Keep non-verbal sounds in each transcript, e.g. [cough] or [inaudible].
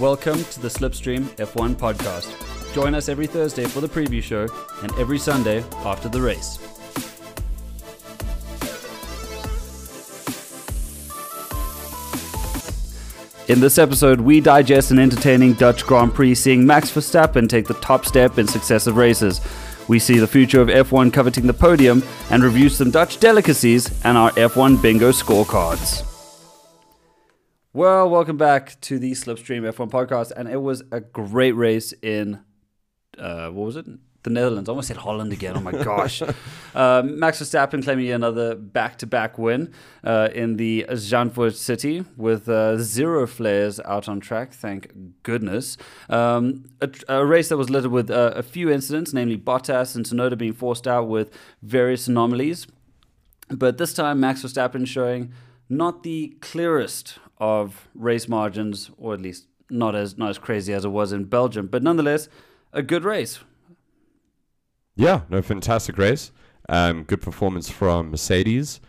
Welcome to the Slipstream F1 podcast. Join us every Thursday for the preview show and every Sunday after the race. In this episode, we digest an entertaining Dutch Grand Prix seeing Max Verstappen take the top step in successive races. We see the future of F1 coveting the podium and review some Dutch delicacies and our F1 bingo scorecards. Well, welcome back to the Slipstream F1 podcast, and it was a great race in uh, what was it? The Netherlands. I almost said Holland again. Oh my [laughs] gosh. uh, Max Verstappen claiming another back-to-back win uh, in the Zandvoort city with uh, zero flares out on track. Thank goodness. Um, a, a, race that was littered with uh, a few incidents, namely Bottas and Tsunoda being forced out with various anomalies. But this time, Max Verstappen showing not the clearest of race margins, or at least not as not as crazy as it was in Belgium, but nonetheless a good race. Yeah, no, fantastic race. Um, good performance from Mercedes.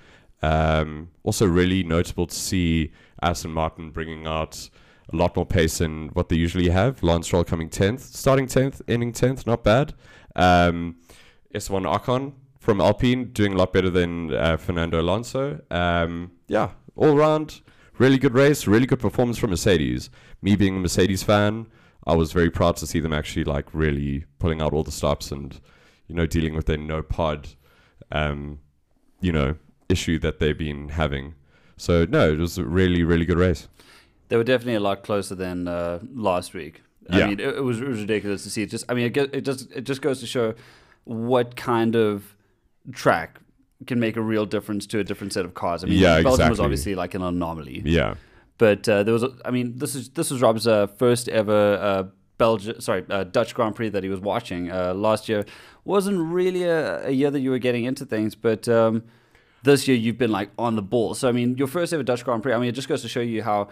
Um, also, really notable to see Aston Martin bringing out a lot more pace than what they usually have. Lance Stroll coming 10th, starting 10th, ending 10th, not bad. Um, one Ocon from Alpine doing a lot better than uh, Fernando Alonso. Um, yeah, all round, really good race, really good performance from Mercedes. Me being a Mercedes fan, I was very proud to see them actually like really pulling out all the stops and you know, dealing with their no pod, um, you know, issue that they've been having. So no, it was a really, really good race. They were definitely a lot closer than uh, last week. I Yeah. mean, it, it, was, it was ridiculous to see. It just, I mean, it, it just it just goes to show what kind of track can make a real difference to a different set of cars. I mean, Yeah, Belgium was obviously like an anomaly, Yeah. but uh, there was, a, I mean, this is this was Rob's uh, first ever uh, Belgium, sorry, uh, Dutch Grand Prix that he was watching uh, last year. Wasn't really a, a year that you were getting into things, but um, this year you've been like on the ball. So I mean, your first ever Dutch Grand Prix. I mean, it just goes to show you how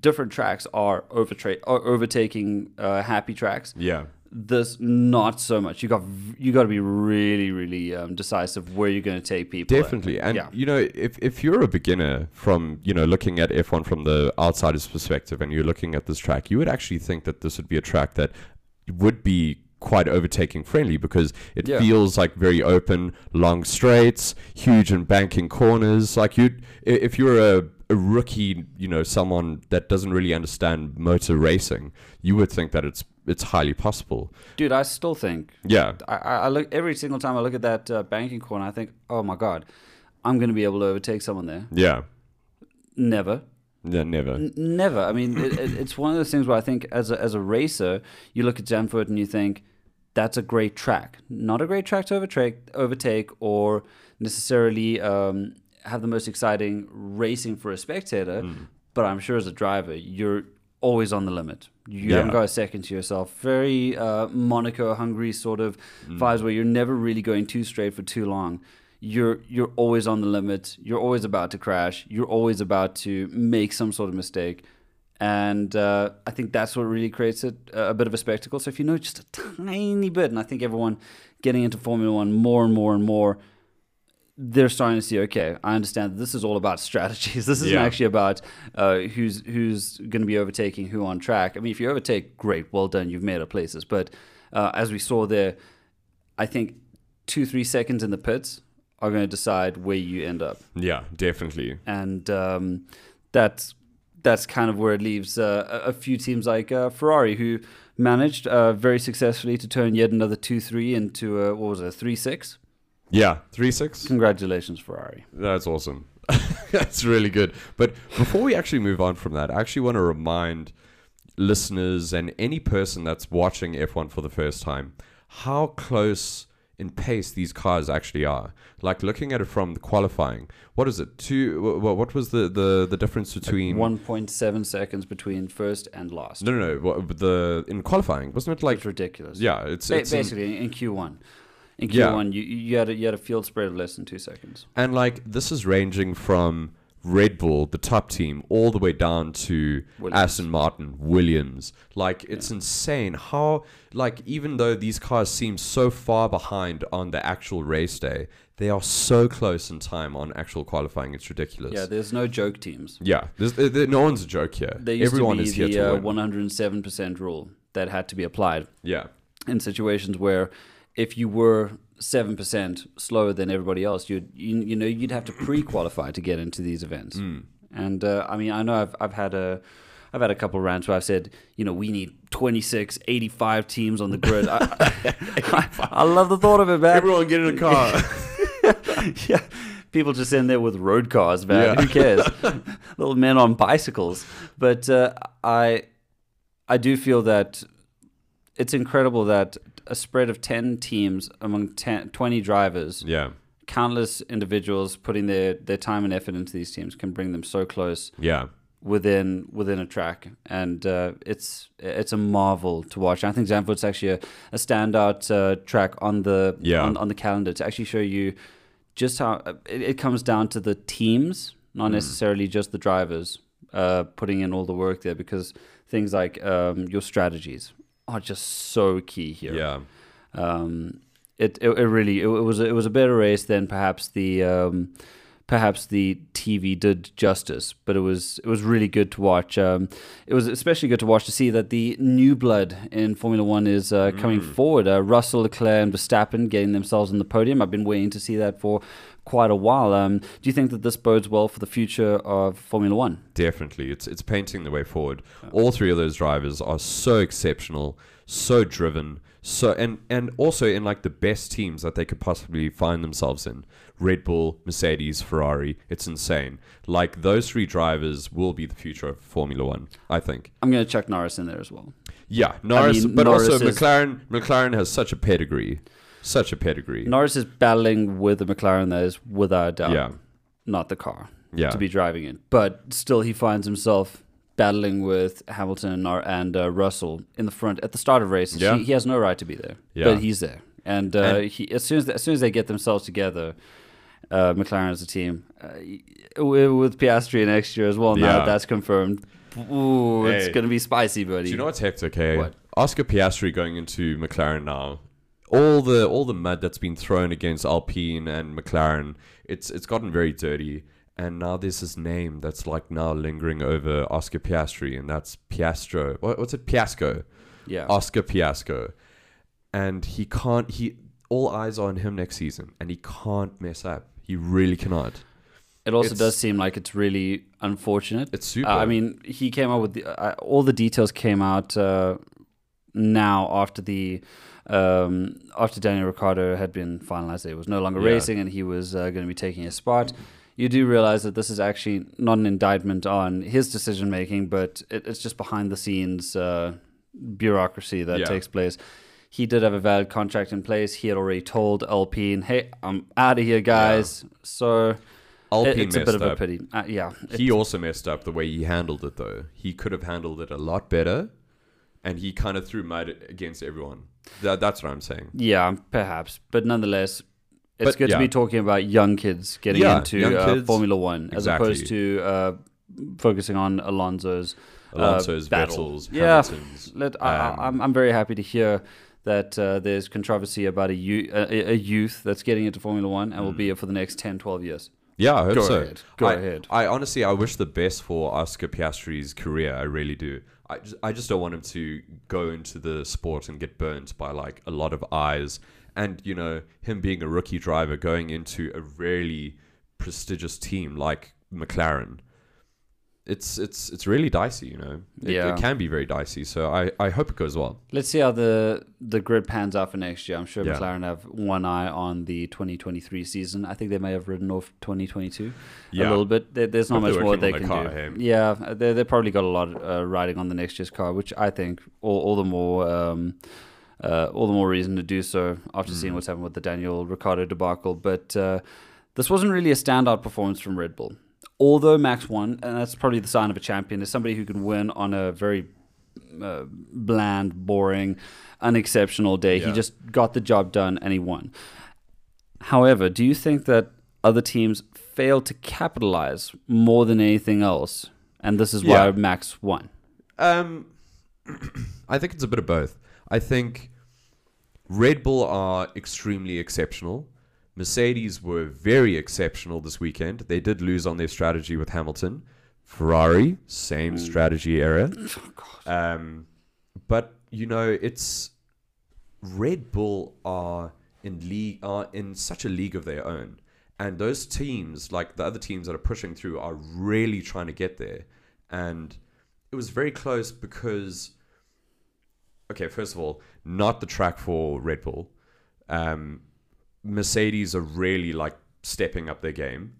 different tracks are overtra- are overtaking uh, happy tracks. Yeah. This not so much. You got you got to be really really um, decisive where you're going to take people. Definitely. And yeah. you know, if if you're a beginner from, you know, looking at F1 from the outsider's perspective and you're looking at this track, you would actually think that this would be a track that would be quite overtaking friendly because it Yeah. feels like very open, long straights, huge and banking corners. Like you if you're a a rookie, you know, someone that doesn't really understand motor racing, you would think that it's it's highly possible. dude, I still think Yeah. I, I look every single time I look at that uh, banking corner. I think, oh my god, I'm going to be able to overtake someone there. Yeah. Never, Yeah, never. N- never. I mean, it, it, it's one of those things where I think, as a, as a racer, you look at Zandvoort and you think that's a great track. Not a great track to overtake, overtake or necessarily um, have the most exciting racing for a spectator. Mm. But I'm sure as a driver, you're always on the limit. You Yeah. haven't got a second to yourself. Very uh, Monaco hungry sort of Mm. vibes where you're never really going too straight for too long. You're you're always on the limit. You're always about to crash. You're always about to make some sort of mistake, and uh, I think that's what really creates it a bit of a spectacle. So if you know just a tiny bit, and I think everyone getting into Formula One more and more and more, they're starting to see. Okay, I understand that this is all about [laughs] strategies. This isn't Yeah. actually about uh, who's who's going to be overtaking who on track. I mean, if you overtake, great, well done, you've made up places. But uh, as we saw there, I think two three seconds in the pits are going to decide where you end up, Yeah, definitely. and um, that's that's kind of where it leaves uh, a few teams like uh, Ferrari who managed uh, very successfully to turn yet another two three into a, what was it a three six. Yeah, three six. Congratulations, Ferrari. That's awesome. [laughs] That's really good. But before we actually move on from that, I actually want to remind listeners and any person that's watching F1 for the first time how close in pace these cars actually are. Like looking at it from the qualifying, what is it? Two? wh- wh- What was the the, the difference between? One point seven seconds between first and last. No, no, no. What, the in qualifying wasn't it like? it's ridiculous. Yeah, it's, Ba- it's in- basically in Q one. In Yeah. Q one, you you had a, you had a field spread of less than two seconds. And like this is ranging from Red Bull, the top team, all the way down to Williams. Aston Martin, Williams. Like it's insane how like even though these cars seem so far behind on the actual race day, they are so close in time on actual qualifying. It's ridiculous. Yeah, there's no joke teams. Yeah, there's, there, there- no one's a joke here. Everyone is here the to uh, win. 107% rule that had to be applied yeah, in situations where if you were 7% slower than everybody else, you'd, you, you know, you'd have to pre-qualify to get into these events. Hmm. And uh, I mean, I know I've, I've had a I've had a couple of rants where I've said, you know, we need 26, 85 teams on the grid. I, [laughs] I, I love the thought of it, man. everyone get in a car. [laughs] yeah. People just in there with road cars, man. Yeah. Who cares? [laughs] Little men on bicycles. But uh, I, I do feel that it's incredible that a spread of 10 teams among 10, 20 drivers, yeah, countless individuals putting their, their time and effort into these teams can bring them so close yeah, within within a track, and uh, it's it's a marvel to watch. I think Zandvoort's actually a, a standout uh, track on the Yeah. on, on the calendar to actually show you just how uh, it, it comes down to the teams, not necessarily just the drivers uh, putting in all the work there, because things like um, your strategies are just so key here. Yeah, um, it, it it really it, was a, it was a better race than perhaps the um, perhaps the TV did justice, but it was it was really good to watch. Um, it was especially good to watch to see that the new blood in Formula One is uh, coming forward. Uh, Russell, Leclerc, and Verstappen getting themselves on the podium. I've been waiting to see that for quite a while. Um, do you think that this bodes well for the future of Formula One? definitely. It's it's painting the way forward. All three of those drivers are so exceptional, so driven, so and and also in like the best teams that they could possibly find themselves in. Red Bull, Mercedes, Ferrari. It's insane. Like those three drivers will be the future of Formula One. I think. I'm going to chuck Norris in there as well. Yeah, Norris, mean, but Norris also is- McLaren. McLaren has such a pedigree, such a pedigree. Norris is battling with the McLaren that is without a doubt yeah, not the car. yeah, to be driving in. But still, he finds himself battling with Hamilton and uh, Russell in the front at the start of races. Yeah. He, he has no right to be there, Yeah. but he's there. And, uh, And- he, as soon as as soon as they get themselves together, uh, McLaren as a team uh, with, Piastri next year as well. Now Yeah. that that's confirmed. Ooh, it's going to be spicy, buddy. Do you know what's hectic? Hey, What? Oscar Piastri going into McLaren now. All the all the mud that's been thrown against Alpine and McLaren, it's it's gotten very dirty. And now there's this name that's like now lingering over Oscar Piastri, and that's Piastro. What, what's it? Piasco. yeah. Oscar Piasco. And he can't. He all eyes are on him next season, and he can't mess up. He really cannot. It also It's- does seem like it's really unfortunate. It's super. Uh, I mean, he came out with the, uh, all the details came out uh, now after the um, after Daniel Ricciardo had been finalized. It was no longer Yeah. racing, and he was uh, going to be taking his spot. You do realize that this is actually not an indictment on his decision making, but it, it's just behind the scenes uh, bureaucracy that Yeah. takes place. He did have a valid contract in place. He had already told Alpine, "Hey, I'm out of here, guys." So Alpine it- it's a bit of a pity. Uh, yeah, He also messed up the way he handled it, though. He could have handled it a lot better, and he kind of threw mud against everyone. That, that's what I'm saying. Yeah, perhaps, but nonetheless, it's But, good to be talking about young kids getting Yeah, into young uh. Formula One as Exactly. opposed to uh, focusing on Alonso's. uh, Alonso's, battle. Vettel's, Yeah. Let, I, Um, I- I'm I'm very happy to hear that uh, there's controversy about a, a, a youth that's getting into Formula One and will be here for the next 10, 12 years. Yeah, I hope Go so. ahead. Go I, ahead. I honestly, I wish the best for Oscar Piastri's career. I really do. I just, I just don't want him to go into the sport and get burnt by like a lot of eyes. And you know, him being a rookie driver going into a really prestigious team like McLaren. It's it's it's really dicey, you know. It, Yeah. it can be very dicey. So I, I hope it goes well. Let's see how the the grid pans out for next year. I'm sure Yeah. McLaren have one eye on the 2023 season. I think they may have ridden off 2022 Yeah. a little bit. There, there's not much more they can the do. hey? Yeah, they they probably got a lot uh, riding on the next year's car, which I think all, all the more. Um, uh, all the more reason to do so after Mm. seeing what's happened with the Daniel Ricciardo debacle. But uh, this wasn't really a standout performance from Red Bull. Although Max won, and that's probably the sign of a champion, is somebody who can win on a very uh, bland, boring, unexceptional day. He just got the job done and he won. However, do you think that other teams failed to capitalize more than anything else, and this is why Yeah. Max won. Um, [clears throat] I think it's a bit of both. I think Red Bull are extremely exceptional. Mercedes were very exceptional this weekend. They did lose on their strategy with Hamilton. Ferrari, same strategy error. [clears throat] Um, but you know, it's Red Bull are in league are in such a league of their own, and those teams, like the other teams that are pushing through, are really trying to get there. And it was very close because, okay, first of all, not the track for Red Bull. Um, Mercedes are really like stepping up their game.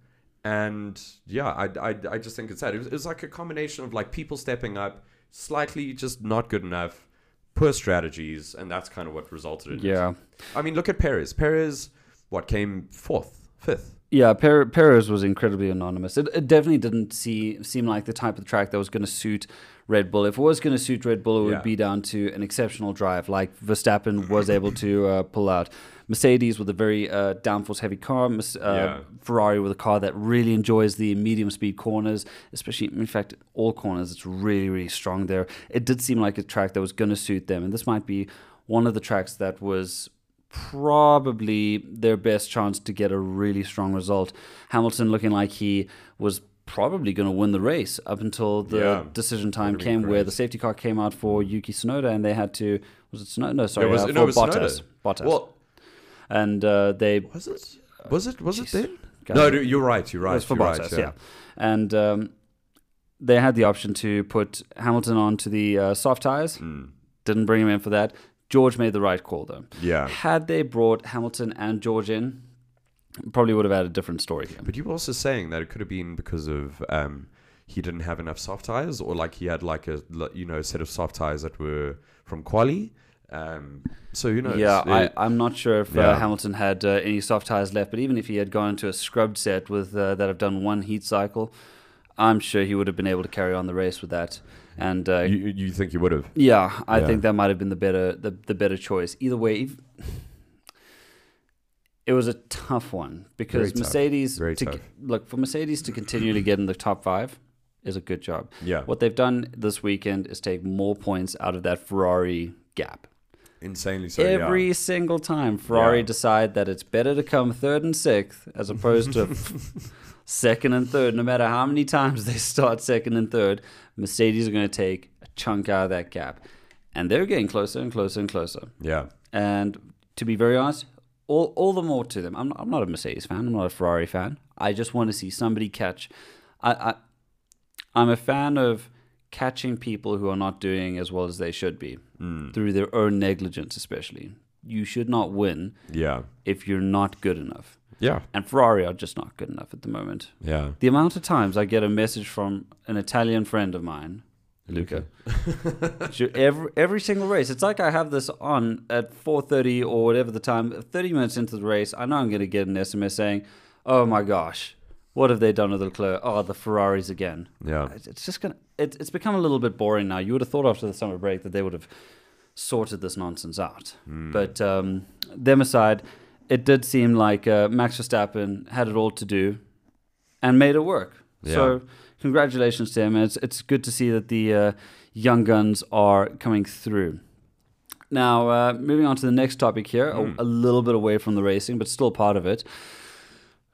And yeah, I, I, I just think it's that. It was, it was like a combination of like people stepping up, slightly just not good enough, poor strategies, and that's kind of what resulted in it. Yeah. I mean, look at Perez. Perez, what came fourth, fifth? Yeah, per- Perez was incredibly anonymous. It, it definitely didn't see seem like the type of track that was going to suit Red Bull. If it was going to suit Red Bull, it would Yeah. be down to an exceptional drive, like Verstappen [clears throat] was able to uh, pull out. Mercedes with a very uh, downforce heavy car, uh, Yeah. Ferrari with a car that really enjoys the medium speed corners, especially in fact all corners. It's really really strong there. It did seem like a track that was going to suit them, and this might be one of the tracks that was probably their best chance to get a really strong result. Hamilton looking like he was probably going to win the race up until the Yeah. decision time came where the safety car came out for Yuki Tsunoda and they had to was it Tsunoda? No, sorry, It was- uh, no, for it was Bottas. Bottas. Well, and uh, they was it? Was it? Was it Jeez. then? Go No, you're right. You're It right. was for you're Bottas, right, yeah. And um, they had the option to put Hamilton onto the uh, soft tires. Mm. Didn't bring him in for that. George made the right call though. Yeah. Had they brought Hamilton and George in, probably would have had a different story. here. But you were also saying that it could have been because of um, he didn't have enough soft tires, or like he had like a you know set of soft tires that were from quali. Um, so you know, yeah, it's- I, it- I'm not sure if uh, Hamilton had uh, any soft tires left, but even if he had gone into a scrubbed set with uh, that have done one heat cycle, I'm sure he would have been able to carry on the race with that. And uh, you, you think he would have? yeah, I Yeah. think that might have been the better the, the better choice. Either way, if- it was a tough one because tough. Mercedes Very to, tough. look for Mercedes to continue to get in the top five is a good job. Yeah, What they've done this weekend is take more points out of that Ferrari gap. insanely so. Every yeah. single time, Ferrari Yeah. decide that it's better to come third and sixth as opposed to [laughs] second and third. No matter how many times they start second and third, Mercedes are going to take a chunk out of that gap, and they're getting closer and closer and closer. yeah, And to be very honest, all, all the more to them. I'm, I'm not a Mercedes fan. I'm not a Ferrari fan. I just want to see somebody catch. I, I I'm a fan of catching people who are not doing as well as they should be Mm. through their own negligence, especially. You should not win yeah, if you're not good enough. yeah, And Ferrari are just not good enough at the moment. yeah. The amount of times I get a message from an Italian friend of mine, Luca, [laughs] every every single race. It's like I have this on at 4:30 or whatever the time. 30 minutes into the race, I know I'm going to get an SMS saying, "Oh my gosh, what have they done with Leclerc? Oh, the Ferraris again." Yeah, It's- just gonna. It, it's become a little bit boring now. You would have thought after the summer break that they would have sorted this nonsense out. Hmm. But um, them aside, it did seem like uh, Max Verstappen had it all to do, and made it work. So congratulations to him. It's it's good to see that the uh, young guns are coming through. Now, uh, moving on to the next topic here, a, a little bit away from the racing, but still part of it.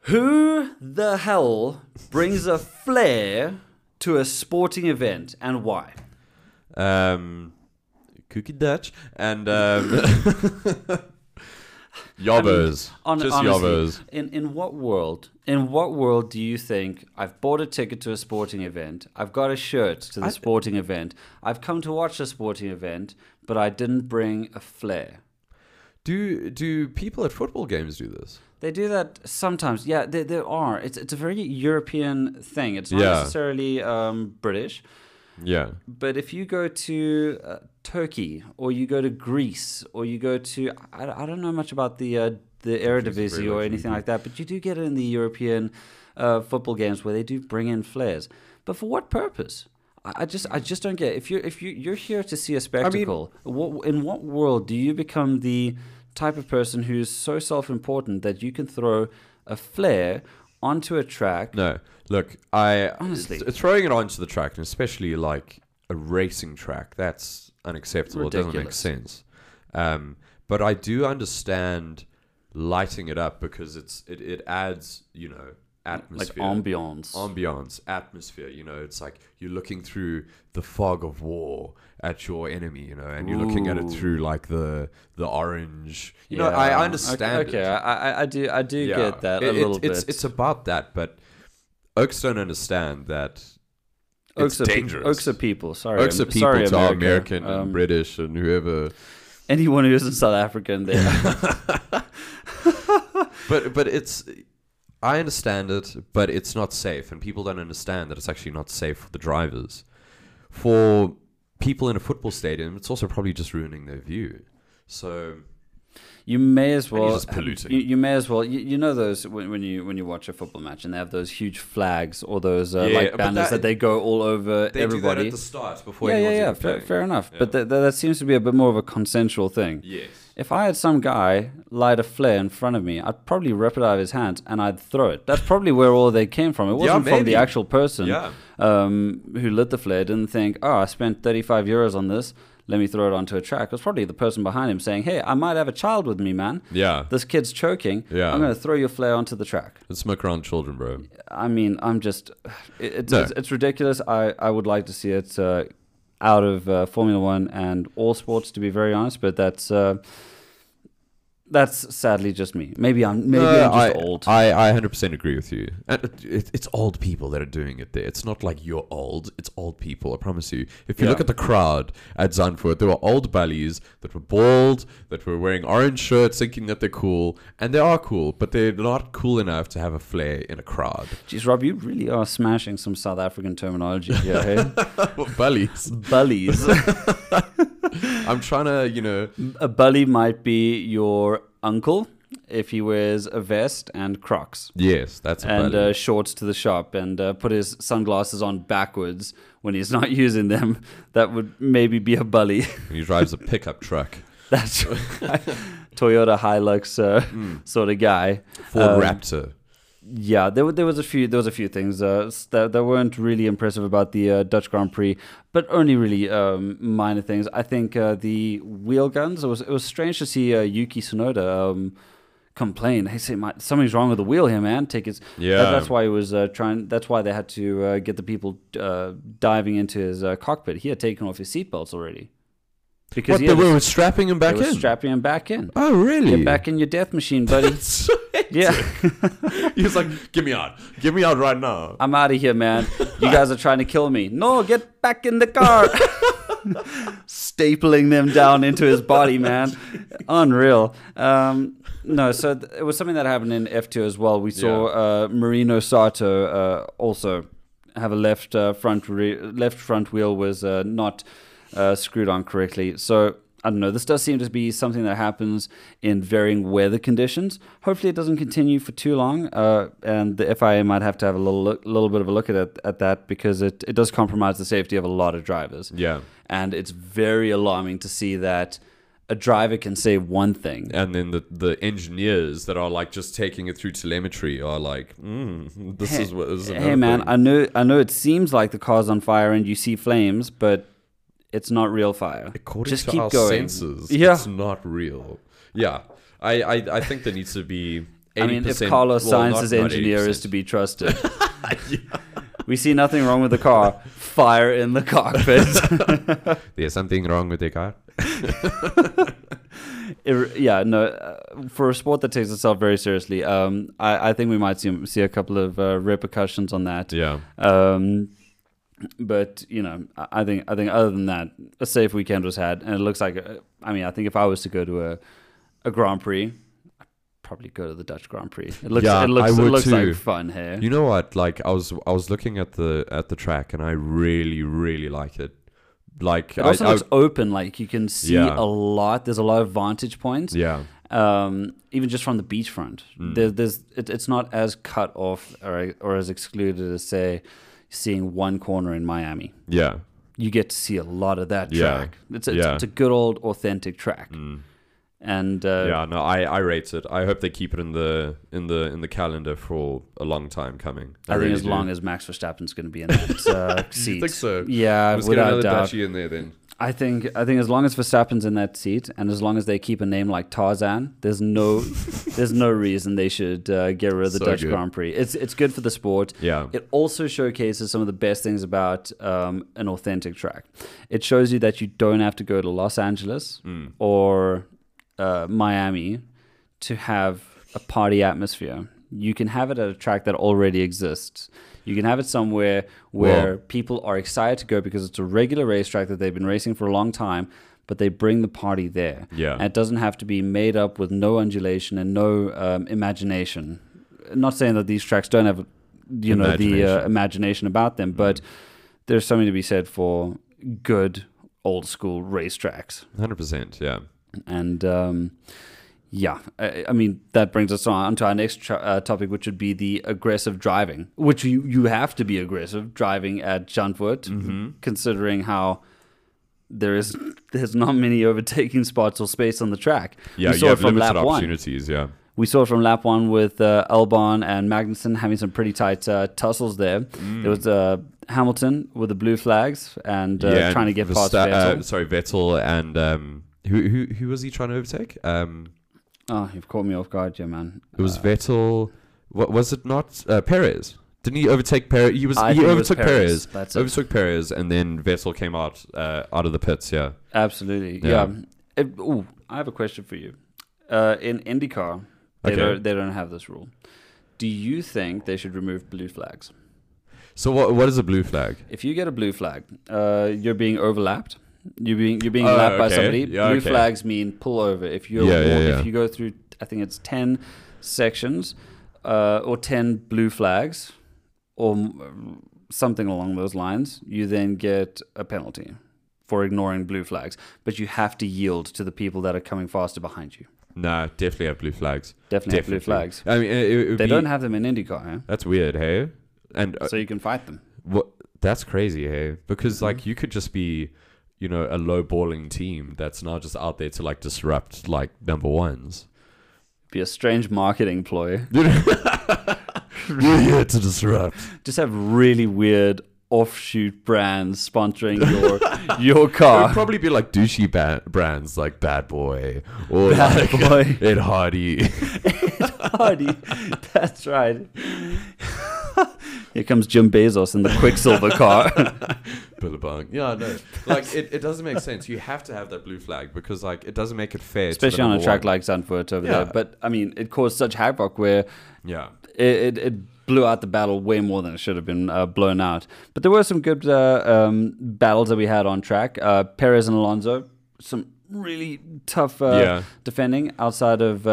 Who the hell brings a flare to a sporting event and why? um, cookie Dutch and um, [laughs] yobbers, Hon- just honestly, yobbers. In in what world? In what world do you think I've bought a ticket to a sporting event? I've got a shirt to the I- sporting event. I've come to watch a sporting event, but I didn't bring a flare. Do do people at football games do this? They do that sometimes. Yeah, there, there are. It's it's a very European thing. It's not Yeah. necessarily um, British. Yeah, But if you go to uh, Turkey or you go to Greece or you go to I, I don't know much about the uh, the Eredivisie or anything like that, but you do get it in the European uh, football games where they do bring in flares. But for what purpose? I I just I just don't get. It. If you're if you you're here to see a spectacle, what, in what world do you become the type of person who's so self-important that you can throw a flare onto a track. No, look, I Honestly. th- throwing it onto the track, and especially like a racing track, that's unacceptable. It doesn't make sense. Um, but I do understand lighting it up because it's it, it adds you know Like atmosphere, ambiance. ambiance, atmosphere. You know, it's like you're looking through the fog of war at your enemy. You know, and you're looking at it through like the the orange. You know, I, I understand. Okay, it. I, I, do, I do Yeah. get that a It- it- little it's, bit. It's it's about that, but Oaks don't understand that Oaks it's are pe- dangerous. Oaks are people. Sorry, Oaks are people sorry, to our America. American Um, and British and whoever. anyone who isn't South African, there. [laughs] But but it's I understand it, but it's not safe, and people don't understand that it's actually not safe for the drivers. For people in a football stadium, it's also probably just ruining their view. So You may as well. just polluting. You, you may as well. You, you know those when, when you when you watch a football match and they have those huge flags or those uh, Yeah, like banners that, that- they go all over they do that everybody. at the start before yeah, yeah, yeah. Fair, fair enough. Yeah. But th- th- that seems to be a bit more of a consensual thing. Yes. If I had some guy light a flare in front of me, I'd probably rip it out of his hands and I'd throw it. That's probably where all they came from. It wasn't from the actual person Yeah. um, who lit the flare. Didn't think, oh, I spent 35 euros on this. Let me throw it onto a track. It was probably the person behind him saying, hey, I might have a child with me, man. Yeah. This kid's choking. Yeah. I'm going to throw your flare onto the track. And smoke around children, bro. I mean, I'm just, [sighs] it, it's, No. it's it's ridiculous. I, I would like to see it uh, out of uh, Formula One and all sports, to be very honest. But that's uh, that's sadly just me. Maybe I'm maybe No, I'm just I, old. I, I 100% agree with you. And it, it, it's old people that are doing it there. It's not like you're old. It's old people. I promise you. If you Yeah. look at the crowd at Zandvoort, there were old bellies that were bald, that were wearing orange shirts, thinking that they're cool, and they are cool, but they're not cool enough to have a flare in a crowd. Jeez, Rob, you really are smashing some South African terminology here. Hey? [laughs] bellies. Bullies. [laughs] I'm trying to, you know. a bully might be your uncle if he wears a vest and Crocs. Yes, that's a and uh, shorts to the shop and uh, put his sunglasses on backwards when he's [laughs] not using them, that would maybe be a bully. [laughs] he drives a pickup truck. [laughs] That's Toyota Hilux uh, Mm. sort of guy. Ford Um, Raptor. Yeah, there, were- there was a few there was a few things uh, that, that weren't really impressive about the uh, Dutch Grand Prix, but only really um, minor things. I think uh, the wheel guns. It was it was strange to see uh, Yuki Tsunoda um, complain. Hey, say, my, something's wrong with the wheel here, man. Take it. Yeah. That, that's why he was uh, trying. That's why they had to uh, get the people uh, diving into his uh, cockpit. He had taken off his seatbelts already because What, he they were strapping him back in? strapping him back in. oh, really? Get back in your death machine, buddy. [laughs] yeah. [laughs] he was like, "Get me out! Get me out right now!" I'm out of here, man. You guys are trying to kill me. No, get back in the car. [laughs] Stapling them down into his body, man. Unreal. Um, no, so th- it was something that happened in F2 as well. We saw uh, Marino Sato uh, also have a left uh, front re- left front wheel was uh, not uh, screwed on correctly. So I don't know. This does seem to be something that happens in varying weather conditions. Hopefully, it doesn't continue for too long, uh, and the FIA might have to have a little look, little bit of a look at it, at that because it, it does compromise the safety of a lot of drivers. Yeah, And it's very alarming to see that a driver can say one thing. and then the the engineers that are like just taking it through telemetry are like, mm, "This is what this is." Hey man, thing." I know I know it seems like the car's on fire and you see flames, but it's not real fire. according Just to keep our going. senses, Yeah. it's not real. Yeah, I I, I think there needs to be. 80%, [laughs] I mean, if Carlos well, Sainz's not- not engineer is 80%. to be trusted. [laughs] We see nothing wrong with the car. Fire in the cockpit. [laughs] There's something wrong with the car. It- yeah, no. Uh, for a sport that takes itself very seriously, um, I, I think we might see see a couple of uh, repercussions on that. Yeah, Um, but you know, I think I think other than that, a safe weekend was had, and it looks like. uh, I mean, I think if I was to go to a a Grand Prix, I'd probably go to the Dutch Grand Prix. It looks Yeah, it looks it looks like fun here. you know what? Like I was I was looking at the at the track and I really really like it. Like it also I, I- open, like you can see Yeah. a lot. There's a lot of vantage points. yeah. um, even just from the beachfront. Mm. There, there's it, it's not as cut off or or as excluded as say seeing one corner in Miami. Yeah. You get to see a lot of that Yeah. track. It's a, Yeah. it's a good old authentic track, Mm. And uh, yeah, no, I, I rate it. I hope they keep it in the in the in the calendar for a long time coming. I, think really as do. long as Max Verstappen's going to be in that uh, [laughs] seat. think so? Yeah, Let's get another doubt. Dutchie in there then. I think I think as long as Verstappen's in that seat, and as long as they keep a name like Tarzan, there's no [laughs] there's no reason they should uh, get rid of the So Dutch good. Grand Prix. It's it's good for the sport. Yeah. It also showcases some of the best things about um, an authentic track. It shows you that you don't have to go to Los Angeles Mm. or uh, Miami to have a party atmosphere. You can have it at a track that already exists. You can have it somewhere where Well- people are excited to go because it's a regular racetrack that they've been racing for a long time, but they bring the party there. Yeah. And it doesn't have to be made up with no undulation and no um, imagination. Not saying that these tracks don't have, you know, the uh, Imagination. about them, but there's something to be said for good old school racetracks. Hundred percent. Yeah. And um, yeah, I, I mean that brings us on to our next tra- uh, topic, which would be the aggressive driving, which you you have to be aggressive driving at Zandvoort, Mm-hmm. considering how there is there's not many overtaking spots or space on the track. Yeah. we you saw it from limited lap one. Yeah. We saw it from lap one with uh, Albon and Magnussen having some pretty tight uh, tussles there. There was uh, Hamilton with the blue flags and uh, Mm. yeah. trying to get past Versta- Vettel. Uh, sorry, Vettel and um, who who who was he trying to overtake? Um, oh, you've caught me off guard, yeah, man. it was Uh, Vettel. What was it? Not uh, Perez. Didn't he overtake Perez? He was. I he it was overtook Perez. That's it. Overtook Perez, and then Vettel came out uh, out of the pits. Yeah. Absolutely, Yeah. yeah. It- ooh, I have a question for you. Uh, in IndyCar, they Okay. don't they don't have this rule. Do you think they should remove blue flags? So what what is a blue flag? If you get a blue flag, uh, you're being overlapped. You're being you're being Oh, lapped by somebody. Yeah, blue okay. flags mean pull over. If you're Yeah, yeah, if you go through, I think it's ten sections uh, or ten blue flags or something along those lines, you then get a penalty for ignoring blue flags. But you have to yield to the people that are coming faster behind you. Nah, definitely have blue flags. Definitely, have blue flags. I mean, it, it They be- don't have them in IndyCar, eh? That's weird, hey. And uh, so you can fight them. what? That's crazy, hey. Because Mm-hmm. like you could just be, you know, a low balling team that's now just out there to like disrupt like number ones. Be a strange marketing ploy. [laughs] [laughs] We're here to disrupt. Just have really weird offshoot brands sponsoring your [laughs] your It would car. probably be like douchey ba- brands like Bad Boy or Bad like Boy. Ed Hardy. Hardy. That's right. Here comes Jim Bezos in the Quiksilver car. [laughs] Billabong. Yeah, no. Like it, it doesn't make sense. You have to have that blue flag because like it doesn't make it fair. to Especially on a track one. like Zandvoort over Yeah. there. But I mean, it caused such havoc where Yeah. it, it, it blew out the battle way more than it should have been uh, blown out. But there were some good uh, um, battles that we had on track. Uh, Perez and Alonso, some really tough uh, Yeah. defending outside of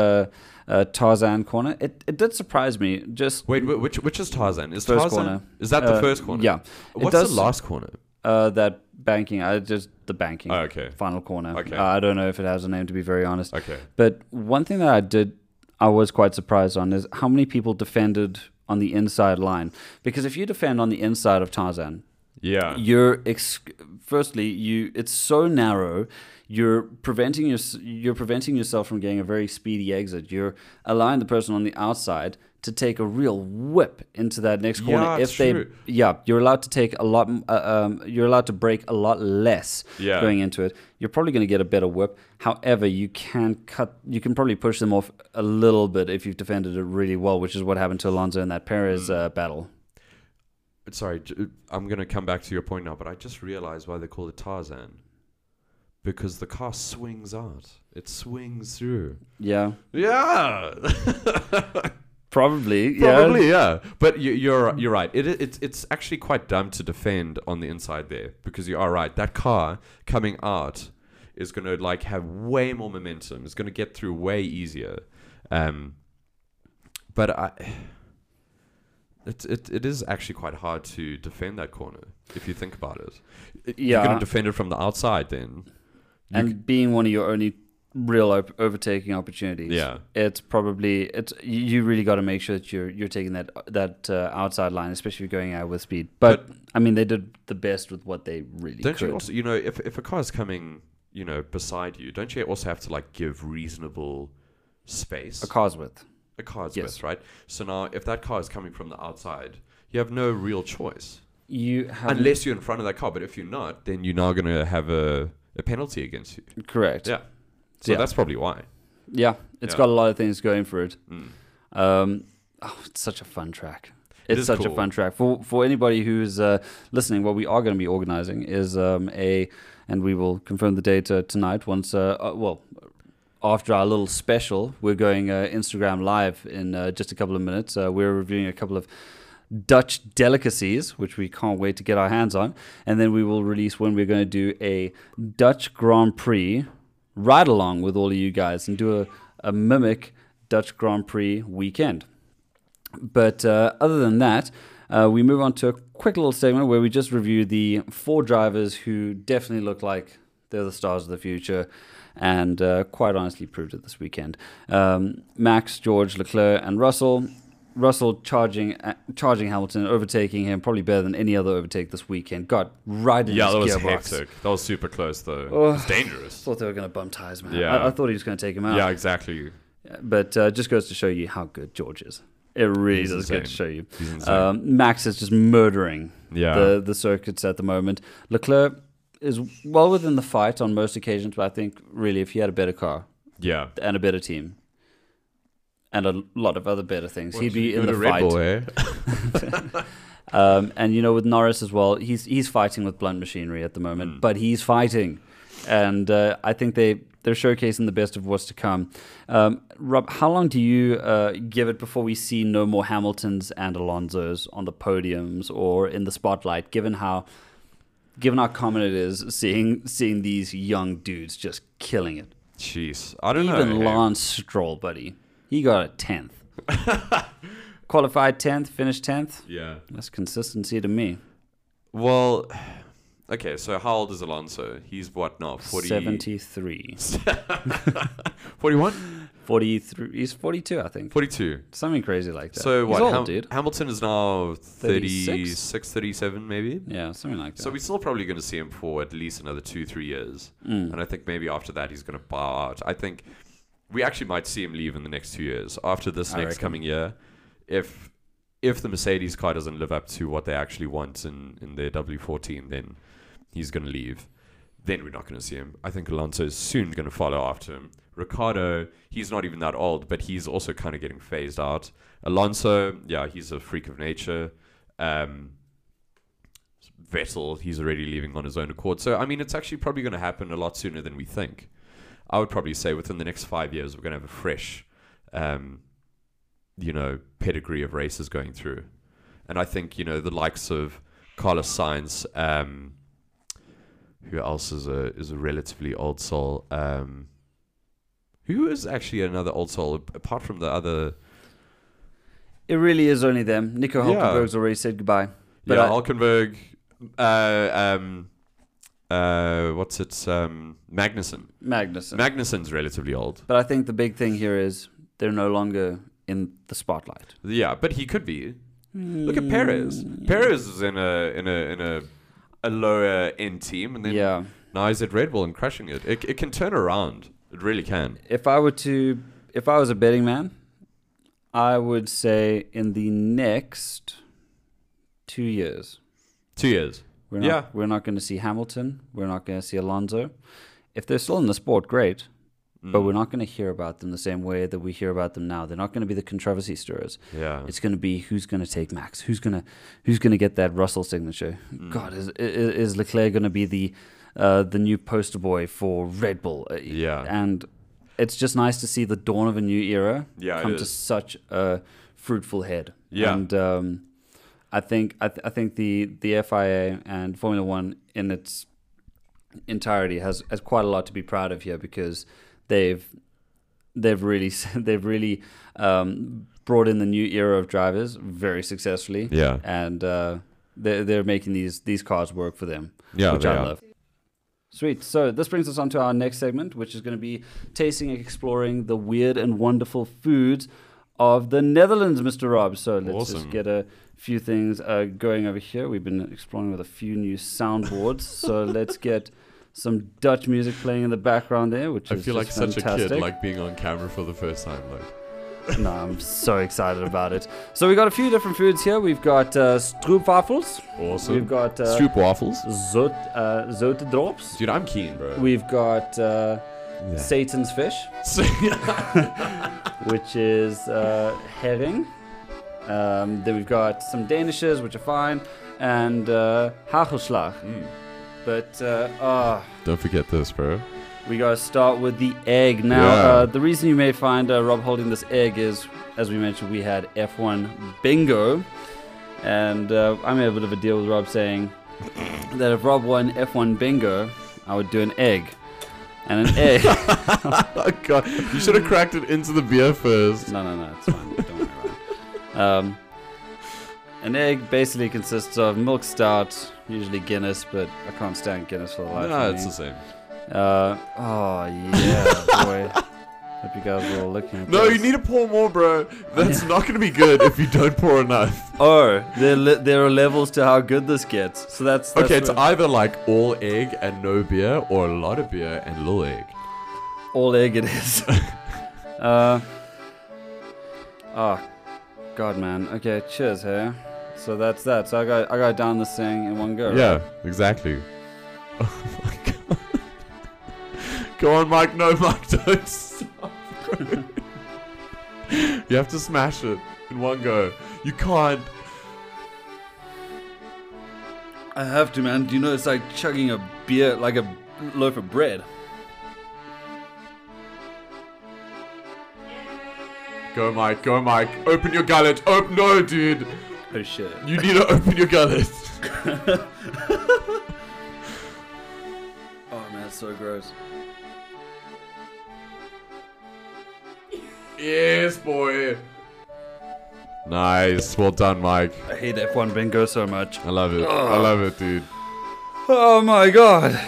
uh, uh, Tarzan corner. It, it did surprise me. Just Wait, wh- which which is Tarzan? Is First Tarzan? corner. Is that the Uh, first corner? yeah. What's does- the last corner? uh, that banking, I just the banking. Oh, okay. Final corner. Okay. Uh, I don't know if it has a name to be very honest. Okay. But one thing that I did, I was quite surprised on is how many people defended on the inside line. Because if you defend on the inside of Tarzan, Yeah. you're ex- firstly you it's so narrow. You're preventing your you're preventing yourself from getting a very speedy exit. You're allowing the person on the outside to take a real whip into that next corner. Yeah, if they, true. yeah, you're allowed to take a lot. Uh, um, you're allowed to break a lot less Yeah. going into it. You're probably going to get a better whip. However, you can cut. You can probably push them off a little bit if you've defended it really well, which is what happened to Alonso in that Perez Mm. uh, battle. Sorry, I'm gonna come back to your point now, but I just realized why they call it Tarzan. Because the car swings out. It swings through. Yeah, Yeah. [laughs] probably. Yeah. Probably, yeah. But you, you're you're right. It, it it's it's actually quite dumb to defend on the inside there because you are right. That car coming out is going to like have way more momentum. It's going to get through way easier. Um, but I. It, it, it is actually quite hard to defend that corner if you think about it. It- You're going to defend it from the outside then. You and being one of your only real op- overtaking opportunities. Yeah. it's probably it's you- really got to make sure that you're you're taking that that uh, outside line, especially if you're going out with speed. But, I mean, they did the best with what they really Don't could. you also, you know, if, if a car is coming you know, beside you, don't you also have to like give reasonable space? A car's width. A car's Yes. width, right? So now, if that car is coming from the outside, you have no real choice You have unless you're in front of that car. But if you're not, then you're now going to have a, a penalty against you. correct. Yeah. So Yeah. that's probably why. Yeah, it's Yeah. got a lot of things going for it. Mm. Um, oh, it's such a fun track. It's is such a fun track for for anybody who's uh, listening. What we are going to be organizing is um, a, and we will confirm the date uh, tonight. Once, uh, uh, well, after our little special, we're going uh, Instagram live in uh, just a couple of minutes. Uh, we're reviewing a couple of Dutch delicacies, which we can't wait to get our hands on, and then we will release when we're going to do a Dutch Grand Prix ride along with all of you guys and do a, a mimic Dutch Grand Prix weekend. But uh, other than that, uh, we move on to a quick little segment where we just review the four drivers who definitely look like they're the stars of the future and uh, quite honestly proved it this weekend. Um, Max, George, Leclerc, and Russell. Russell charging uh, charging Hamilton, overtaking him probably better than any other overtake this weekend. Got right in Yeah, his that was gearbox. hectic. That was super close, though. Oh. It's dangerous. Thought they were going to bum tires, man. Yeah. I, I thought he was going to take him out. Yeah, exactly. But uh, just goes to show you how good George is. It really He's does go to show you. Um, Max is just murdering yeah. the the circuits at the moment. Leclerc is well within the fight on most occasions, but I think really if he had a better car yeah. and a better team and a lot of other better things, he'd be in the fight. Bull, eh? [laughs] Um, and you know, with Norris as well, he's he's fighting with blunt machinery at the moment, Mm. but he's fighting, and uh, I think they they're showcasing the best of what's to come. Um, Rob, how long do you uh, give it before we see no more Hamiltons and Alonso's on the podiums or in the spotlight? Given how given how common it is seeing seeing these young dudes just killing it. Jeez. I don't Even know. eh? Lance Stroll, buddy, he got a tenth. [laughs] Qualified tenth, finished tenth. Yeah. That's consistency to me. Well, [sighs] okay, so how old is Alonso? He's what now? 40... 73. [laughs] 41? 43. He's 42, I think. 42. Something crazy like that. So He's what? old, Ham- dude. Hamilton is now 36? 36, 37 maybe? Yeah, something like that. So we're still probably going to see him for at least another two, three years. Mm. And I think maybe after that he's going to bow out. I think we actually might see him leave in the next two years. After this I next reckon. coming year, if if the Mercedes car doesn't live up to what they actually want in, in their W14, then he's going to leave. Then we're not going to see him. I think Alonso is soon going to follow after him. Ricciardo, he's not even that old, but he's also kind of getting phased out. Alonso, yeah, he's a freak of nature. Um, Vettel, he's already leaving on his own accord. So, I mean, it's actually probably going to happen a lot sooner than we think. I would probably say within the next five years, we're going to have a fresh, um, you know, pedigree of races going through. And I think, you know, the likes of Carlos Sainz, um, who else is a is a relatively old soul? Um, who is actually another old soul apart from the other? It really is only them. Nico Yeah. Hulkenberg's already said goodbye. But yeah, I- Hulkenberg. Uh, um, uh, what's it? Um, Magnussen. Magnussen. Magnussen's relatively old. but I think the big thing here is they're no longer in the spotlight. Yeah, but he could be. Look at Perez. Perez is in a in a in a a lower end team, and then Yeah. now he's at Red Bull and crushing it. It it can turn around. It really can. If I were to, if I was a betting man, I would say in the next two years, Two years. we're not, Yeah. we're not going to see Hamilton. We're not going to see Alonso. If they're still in the sport, great. Mm. But we're not going to hear about them the same way that we hear about them now. They're not going to be the controversy stirrers. Yeah. It's going to be who's going to take Max, who's going to who's going to get that Russell signature. Mm. God, is is, is Leclerc going to be the uh, the new poster boy for Red Bull? Uh, Yeah. and it's just nice to see the dawn of a new era Yeah, come to such a fruitful head. Yeah. and um, I think I, th- I think the the FIA and Formula One in its entirety has has quite a lot to be proud of here because they've they've really [laughs] they've really um, brought in the new era of drivers very successfully, Yeah. and uh, they're they're making these these cars work for them, Yeah. which I are. love. Sweet. So this brings us on to our next segment, which is going to be tasting and exploring the weird and wonderful foods of the Netherlands, Mr. Rob. So let's Awesome. just get a few things uh, going over here. We've been exploring with a few new soundboards. [laughs] so let's get some Dutch music playing in the background there, which I feel like such fantastic. a kid, like being on camera for the first time. Like, no, I'm so excited about it. So we got a few different foods here. We've got uh, stroopwafels. awesome. We've got uh, Stroop waffles. zot, uh, zote drops. Dude, I'm keen, bro. We've got uh, Yeah. Satan's fish, [laughs] which is uh, herring. Um, then we've got some danishes, which are fine, and uh, hagelslag. Mm. But uh, ah, Don't forget this, bro. We gotta start with the egg. Now, Yeah. uh, the reason you may find uh, Rob holding this egg is, as we mentioned, we had F1 bingo, and uh, I made a bit of a deal with Rob saying that if Rob won F1 bingo, I would do an egg, and an egg. [laughs] oh god, you should have cracked it into the beer first. no, no, no, it's fine. Don't worry about it. Um, an egg basically consists of milk stout, usually Guinness, but I can't stand Guinness for the life No, of it's the same. Uh, oh yeah, boy. Hope you guys are all looking at No, this. you need to pour more, bro. That's not gonna be good if you don't pour enough. Oh, there, le- there are levels to how good this gets. So that's, that's Okay, it's either like all egg and no beer, or a lot of beer and little egg. all egg it is. [laughs] uh, oh, God, man. Okay, cheers, hey. So that's that. So I got I got down this thing in one go. right? Yeah, exactly. [laughs] Oh my god. Go on, Mike. No, Mike, [laughs] don't stop. you have to smash it in one go. You can't. I have to, man. Do you know it's like chugging a beer, like a loaf of bread. Go, Mike. Go, Mike. Open your gullet. Open. No, dude. Oh shit. You need to open your gullet. [laughs] [laughs] Oh man, it's so gross. Yes, boy. Nice. Well done, Mike. I hate F1 bingo so much. I love it. I love it, dude. Oh my god.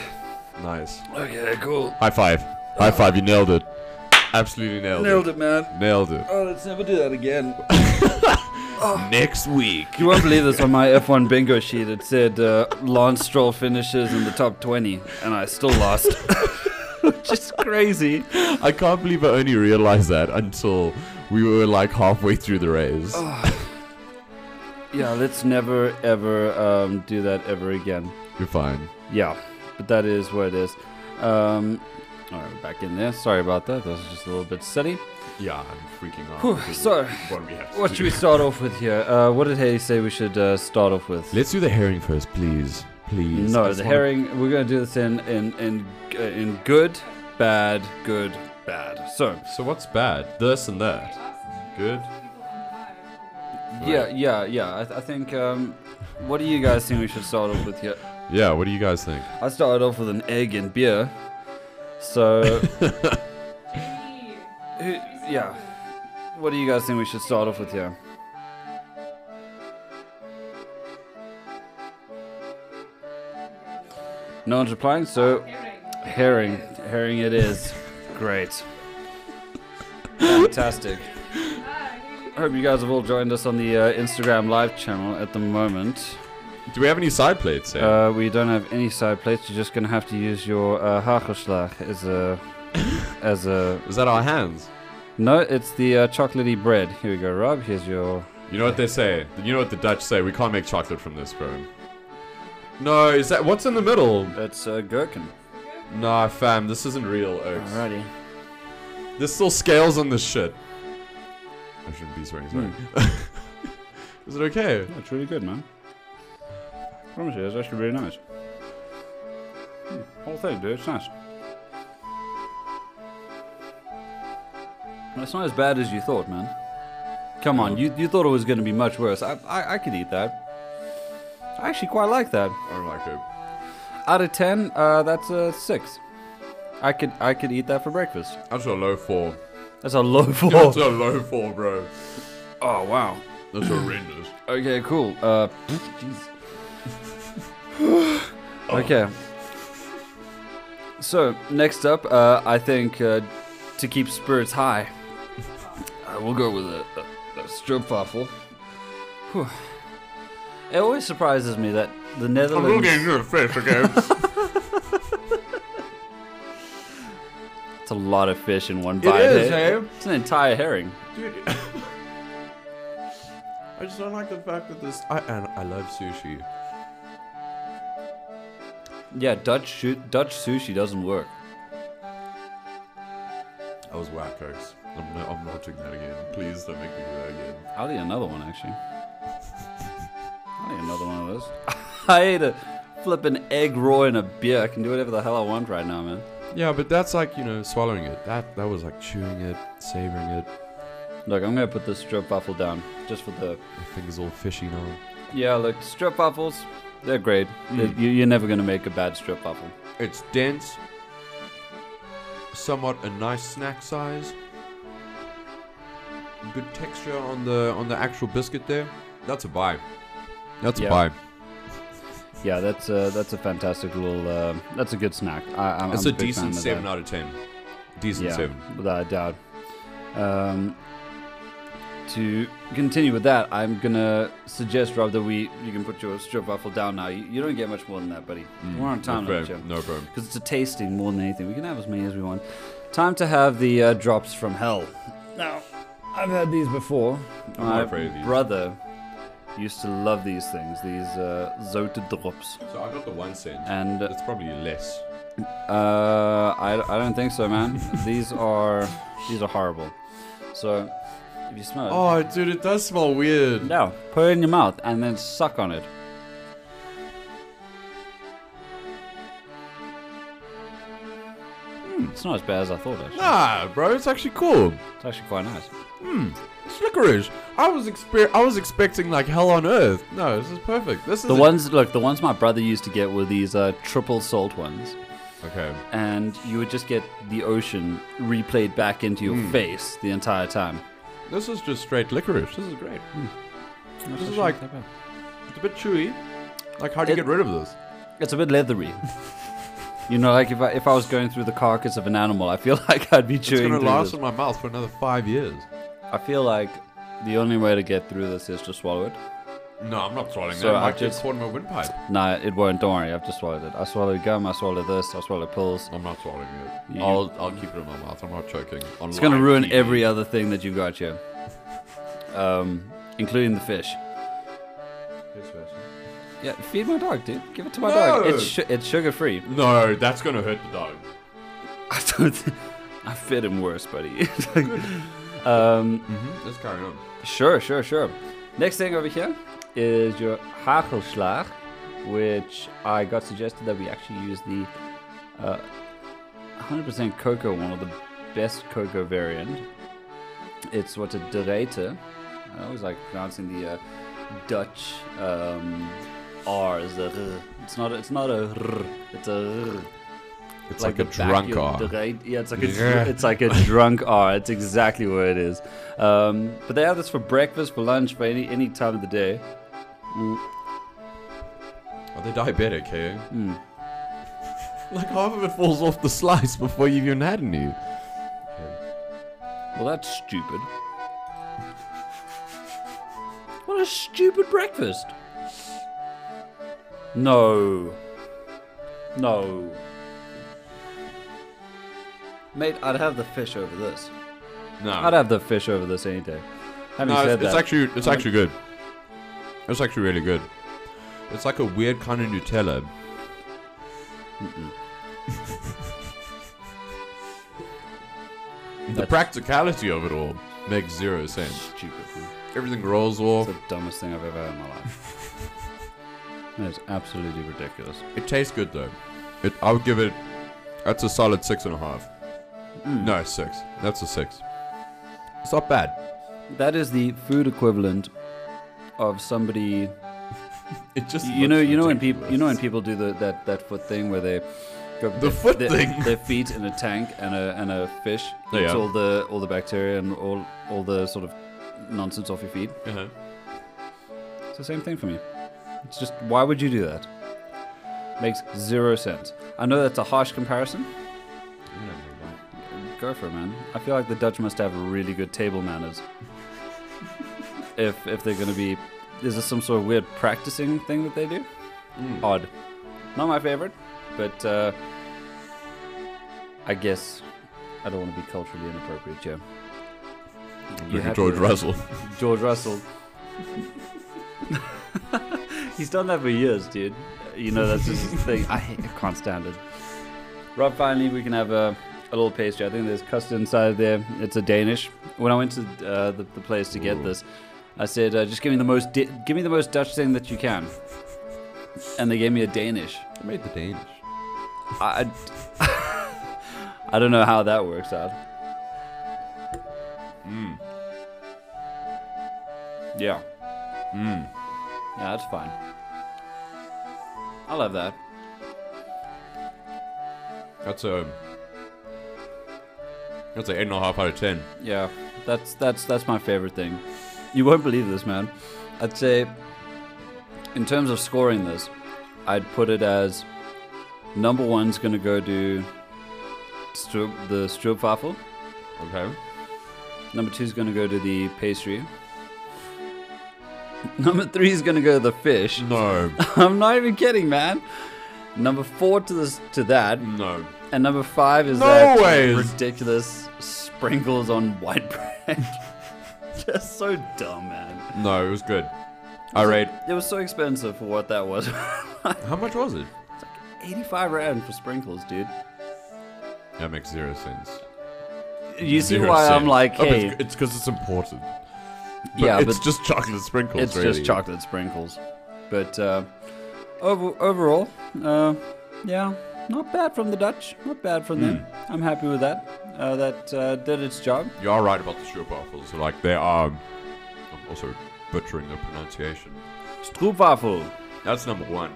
Nice. Okay, cool. High five. High five. You nailed it. Absolutely nailed, it. Nailed it. it, man. Nailed it. Oh, let's never do that again. [laughs] Next week. You won't believe this on my [laughs] F1 bingo sheet. It said uh, Lance Stroll finishes in the top 20, and I still lost. [laughs] Is crazy. I can't believe I only realized that until we were like halfway through the race. Yeah, let's never ever um, do that ever again. You're fine. Yeah, but that is what it is. Um, all right, we're back in there. Sorry about that. That was just a little bit silly. Yeah, I'm freaking out. Whew, because so, what we have to what do. should we start off with here? Uh, what did Haley say we should uh, start off with? Let's do the herring first, please. Please. No, just the herring. We're gonna do this in in in uh, in good, bad, good, bad. So So what's bad? This and that. Good. yeah, yeah, yeah. I, th- I think. Um, what do you guys think we should start off with here? Yeah. What do you guys think? I started off with an egg and beer. So, [laughs] who, yeah. What do you guys think we should start off with here? No one's replying, so herring. Herring it is. Great. Fantastic. I hope you guys have all joined us on the uh, Instagram live channel at the moment. Do we have any side plates? Here? Uh, we don't have any side plates. You're just gonna have to use your uh, hagelslag as a [laughs] as a. Is that our hands? No, it's the uh, chocolatey bread. Here we go, Rob. Here's your. You know what they say? You know what the Dutch say? We can't make chocolate from this, bro. No, is that what's in the middle? It's uh, gherkin. Nah, fam, this isn't real oats. Alrighty. There's still scales on this shit. I shouldn't be swearing, sorry. [laughs] Is it okay? It's really good, man. I promise you, it's actually really nice. Hmm, whole thing, dude. It's nice. It's not as bad as you thought, man. Come on, you, you thought it was going to be much worse. I, I I could eat that. I actually quite like that. I don't like it. Out of ten, uh, that's a six. I could I could eat that for breakfast. That's a low four. That's a low four. That's a low four, bro. Oh wow. That's horrendous. [clears throat] Okay, cool. Uh, jeez. [sighs] okay. So next up, uh, I think uh, to keep spirits high, uh, we'll go with a, a, a stroopwafel. It always surprises me that the Netherlands. I'm ruining your face again. It's a lot of fish in one bite. is, eh? eh? It's an entire herring. Dude. [laughs] I just don't like the fact that this. I and I love sushi. Yeah, Dutch Dutch sushi doesn't work. I was whack, folks. I'm not, I'm not doing that again. Please don't make me do that again. I'll eat another one actually. I'll eat another one of those. [laughs] I ate a flipping egg raw in a beer. I can do whatever the hell I want right now, man. Yeah, but that's like you know swallowing it. That that was like chewing it, savoring it. Look, I'm gonna put the strip waffle down just for the. My fingers all fishy now. Yeah, look, strip waffles, they're great. Mm. You, you're never gonna make a bad strip waffle. It's dense, somewhat a nice snack size. Good texture on the on the actual biscuit there. That's a buy. That's Yeah. a buy. Yeah, that's a, that's a fantastic little. Uh, that's a good snack. I, I'm, It's I'm a fan decent seven that. out of ten. Decent yeah, seven. without a doubt. Um, to continue with that, I'm gonna suggest, Rob, that we you can put your strip waffle down now. You, you don't get much more than that, buddy. We're on time no problem. No problem. because it's a tasting more than anything. We can have as many as we want. Time to have the uh, drops from hell. Now, I've had these before. I'm My afraid of these. brother used to love these things, these uh, zoute drops, So I got the one cent. and uh, It's probably less. uh, I, I don't think so, man. [laughs] these are these are horrible. So if you smell it, Oh, dude, it does smell weird. no, put it in your mouth and then suck on it. Hmm, it's not as bad as I thought. Actually, Nah, bro, it's actually cool. it's actually quite nice. It's licorice. I was expe- I was expecting like hell on earth. No, this is perfect. This is The ones, look, the ones my brother used to get were these uh, triple salt ones, Okay. and you would just get the ocean replayed back into your Mm. face the entire time. This is just straight licorice. This is great. That's This is like- not that bad. It's a bit chewy. Like, how do you It- get rid of this? it's a bit leathery. you know, like if I if I was going through the carcass of an animal, I feel [laughs] like I'd be It's chewing gonna through last this. in my mouth for another five years. I feel like the only way to get through this is to swallow it. No, I'm not swallowing So that. I I just- caught my windpipe. Nah, it won't. Don't worry, I've just swallowed it. I swallowed gum. I swallowed this. I swallowed pills. I'm not swallowing it. You- I'll I'll keep it in my mouth. I'm not choking. On It's gonna ruin TV. every other thing that you've got here, um, including the fish. Yeah, feed my dog, dude. Give it to my dog. No. It's su- it's sugar free. No, that's gonna hurt the dog. [laughs] I don't. I fed him worse, buddy. [laughs] um, Mm-hmm. Let's carry on. Sure, sure, sure. Next thing over here is your hagelslag, which I got suggested that we actually use the uh, 100% cocoa one, or the best cocoa variant. It's what's a De Ruijter. I always like pronouncing the uh, Dutch um, R's. The r. It's not. It's not a r. It's a r. It's like, a drunk vacuum R. Yeah, it's like a Yeah. it's like a drunk R. It's exactly what it is. Um, but they have this for breakfast, for lunch, for any any time of the day. Mm, Are they diabetic, hey? mm. [laughs] Like half of it falls off the slice before you've even had any. Well, that's stupid. [laughs] What a stupid breakfast. No. No. Mate, I'd have the fish over this. No, I'd have the fish over this any day. Having no, said it's, it's actually it's actually good. It's actually really good. It's like a weird kind of Nutella. The practicality of it all makes zero sense. stupid. Everything rolls off. It's the dumbest thing I've ever had in my life. [laughs] That is absolutely ridiculous. It tastes good though. It, I would give it. That's a solid six and a half. Mm. No, six. That's a six. It's not bad. That is the food equivalent of somebody. [laughs] It just You know, you know when people, you know when people do the that that foot thing where they go The their- foot their, thing? their feet in a tank and a and a fish eats yeah. all the all the bacteria and all all the sort of nonsense off your feet. Uh-huh. It's the same thing for me. It's just why would you do that? Makes zero sense. I know that's a harsh comparison. Go for it, man. I feel like the Dutch must have really good table manners. if if they're gonna be, is this some sort of weird practicing thing that they do? Mm. Odd. Not my favorite, but uh, I guess I don't want to be culturally inappropriate, Joe. Look at have [laughs] George Russell. George [laughs] Russell. He's done that for years, dude. You know, that's just his thing. I, I can't stand it. Rob, finally, we can have a, a little pastry. I think there's custard inside there. It's a Danish. When I went to uh, the, the place to get Ooh. this, I said, uh, just give me the most di- give me the most Dutch thing that you can. And they gave me a Danish. I made the Danish. I, I [laughs] don't know how that works out. Mm. Yeah. Mm. Yeah, that's fine. I love that. That's a. That's an eight and a half out of ten. Yeah, that's that's that's my favorite thing. You won't believe this, man. I'd say, in terms of scoring this, I'd put it as number one's gonna go to Stroop, the stroopwafel. Okay. Number two's gonna go to the pastry. [laughs] Number three's gonna go to the fish. No. [laughs] I'm not even kidding, man. Number four to this to that, no. And number five is No that ways. ridiculous sprinkles on white bread. [laughs] Just so dumb, man. No, it was good. I rate. It was so expensive for what that was. [laughs] How much was it? Like 85 rand for sprinkles, dude. That makes zero sense. You see Zero why I'm like, Oh, but hey, it's because it's important. But yeah, it's but just chocolate sprinkles. it's really. just chocolate sprinkles. But uh, over, overall, uh, yeah, not bad from the Dutch. Not bad from them. Hmm. I'm happy with that. Uh, that uh, did its job. You are right about the stroopwafels. Like they are. I'm also butchering the pronunciation. Stroopwafel. That's number one.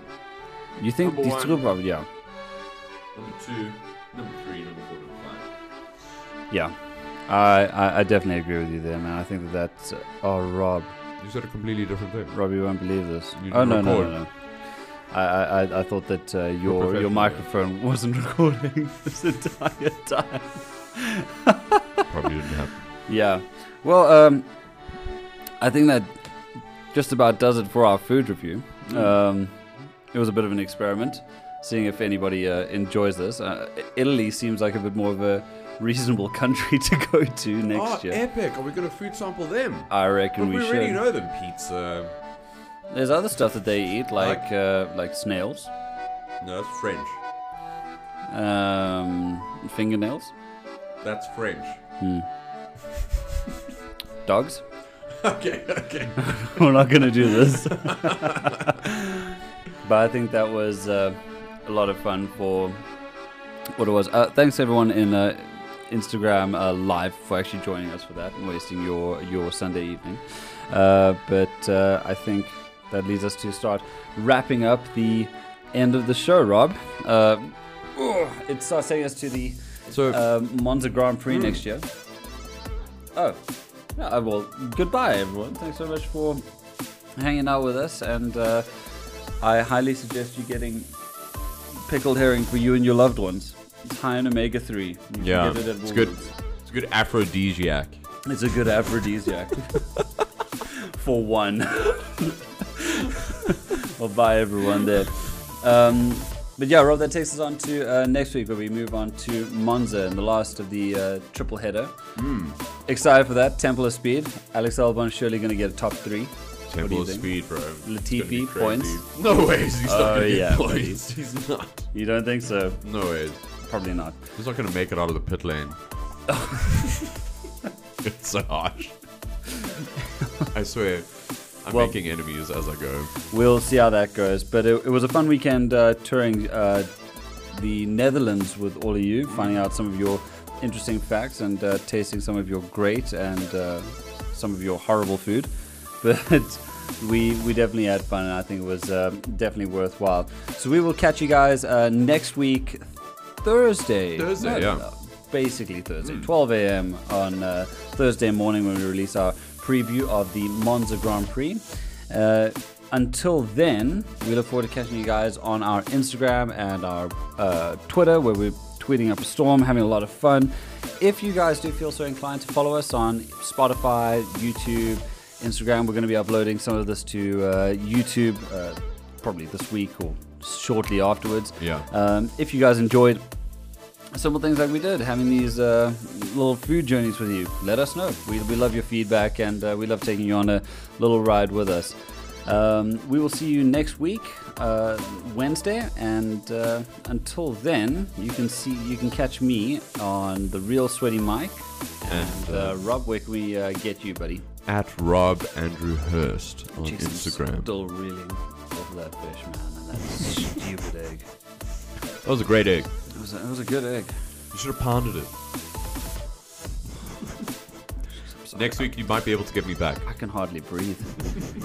You think Number the one. stroopwafel? Yeah, Number two. Number three. Number four. Number five. yeah. I, I I definitely agree with you there, man. I think that that's. Uh, oh, Rob, You said a completely different thing. Rob, you won't believe this. You oh no, no, no, no. I, I I- I thought that uh, your your microphone [laughs] wasn't recording [laughs] this entire time. Probably didn't happen. [laughs] Yeah. Well, um, I think that just about does it for our food review. Um, it was a bit of an experiment, seeing if anybody uh, enjoys this. Uh, Italy seems like a bit more of a reasonable country to go to next year. Oh, epic! Are we gonna food sample them? I reckon But we, we, should. already know them. Pizza. There's other stuff that they eat, like Like- uh, like snails, No, that's French. um, fingernails, That's French. hmm. dogs. [laughs] okay. Okay. [laughs] We're not gonna do this. [laughs] but I think that was uh, a lot of fun for what it was. Uh, thanks everyone in uh, Instagram uh, live for actually joining us for that and wasting your your Sunday evening. Uh, but uh, I think that leads us to start wrapping up the end of the show. Rob, uh, it starts taking us to the So um, Monza Grand Prix next year. Oh, yeah, uh, well, goodbye, everyone. Thanks so much for hanging out with us, and uh, I highly suggest you getting pickled herring for you and your loved ones. It's high in omega 3. Yeah, it it's good. It's a good aphrodisiac. It's a good aphrodisiac. [laughs] for one. [laughs] well, bye, everyone there. Um, but yeah, Rob, that takes us on to uh, next week where we move on to Monza and the last of the uh, triple header. Excited for that. Temple of Speed. Alex Albon surely going to get a top three. Temple of? Speed, bro. Latifi, gonna be crazy. points? No ways. He's Oh, not gonna get yeah, points. [laughs] He's not. You don't think so? No way. Probably not. He's not gonna make it out of the pit lane. [laughs] [laughs] it's so harsh. I swear. I'm Well- making enemies as I go. We'll see how that goes. But it, it was a fun weekend uh, touring uh, the Netherlands with all of you, finding out some of your interesting facts and uh, tasting some of your great and uh, some of your horrible food. [laughs] But we we definitely had fun, and I think it was uh, definitely worthwhile. So we will catch you guys uh, next week, Thursday. Thursday, No, yeah. Basically Thursday, 12 a.m. on uh, Thursday morning when we release our preview of the Monza Grand Prix. Uh, until then, we look forward to catching you guys on our Instagram and our uh, Twitter, where we're tweeting up a storm, having a lot of fun. If you guys do feel so inclined to follow us on Spotify, YouTube, Instagram, we're going to be uploading some of this to uh, YouTube uh, probably this week or shortly afterwards. Yeah. Um, if you guys enjoyed simple things like we did, having these uh, little food journeys with you. Let us know. We, we love your feedback and uh, we love taking you on a little ride with us. Um, we will see you next week, uh, Wednesday, and uh, until then, you can see you can catch me on the Real Sweaty Mike. And uh, Rob, where can we uh, get you, buddy? At Rob Andrew Hurst on I'm Instagram. Still reeling off that fish, man, and that stupid egg. That was a great egg. It was a, it was a good egg. You should have pounded it. [laughs] Next week, you might be able to get me back. I can hardly breathe.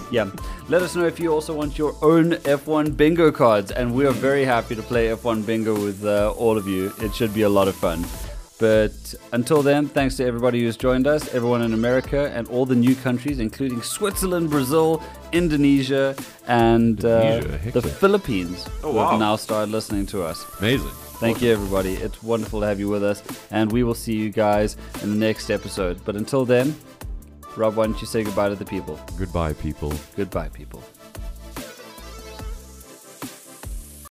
[laughs] yeah. Let us know if you also want your own F1 bingo cards, and we are very happy to play F1 bingo with uh, all of you. It should be a lot of fun. But until then, thanks to everybody who's joined us, everyone in America, and all the new countries, including Switzerland, Brazil, Indonesia, and uh, Indonesia, the. Philippines, Oh, who have now started listening to us. Amazing. Thank you, everybody. It's wonderful to have you with us, and we will see you guys in the next episode. But until then, Rob, why don't you say goodbye to the people? Goodbye, people. Goodbye, people.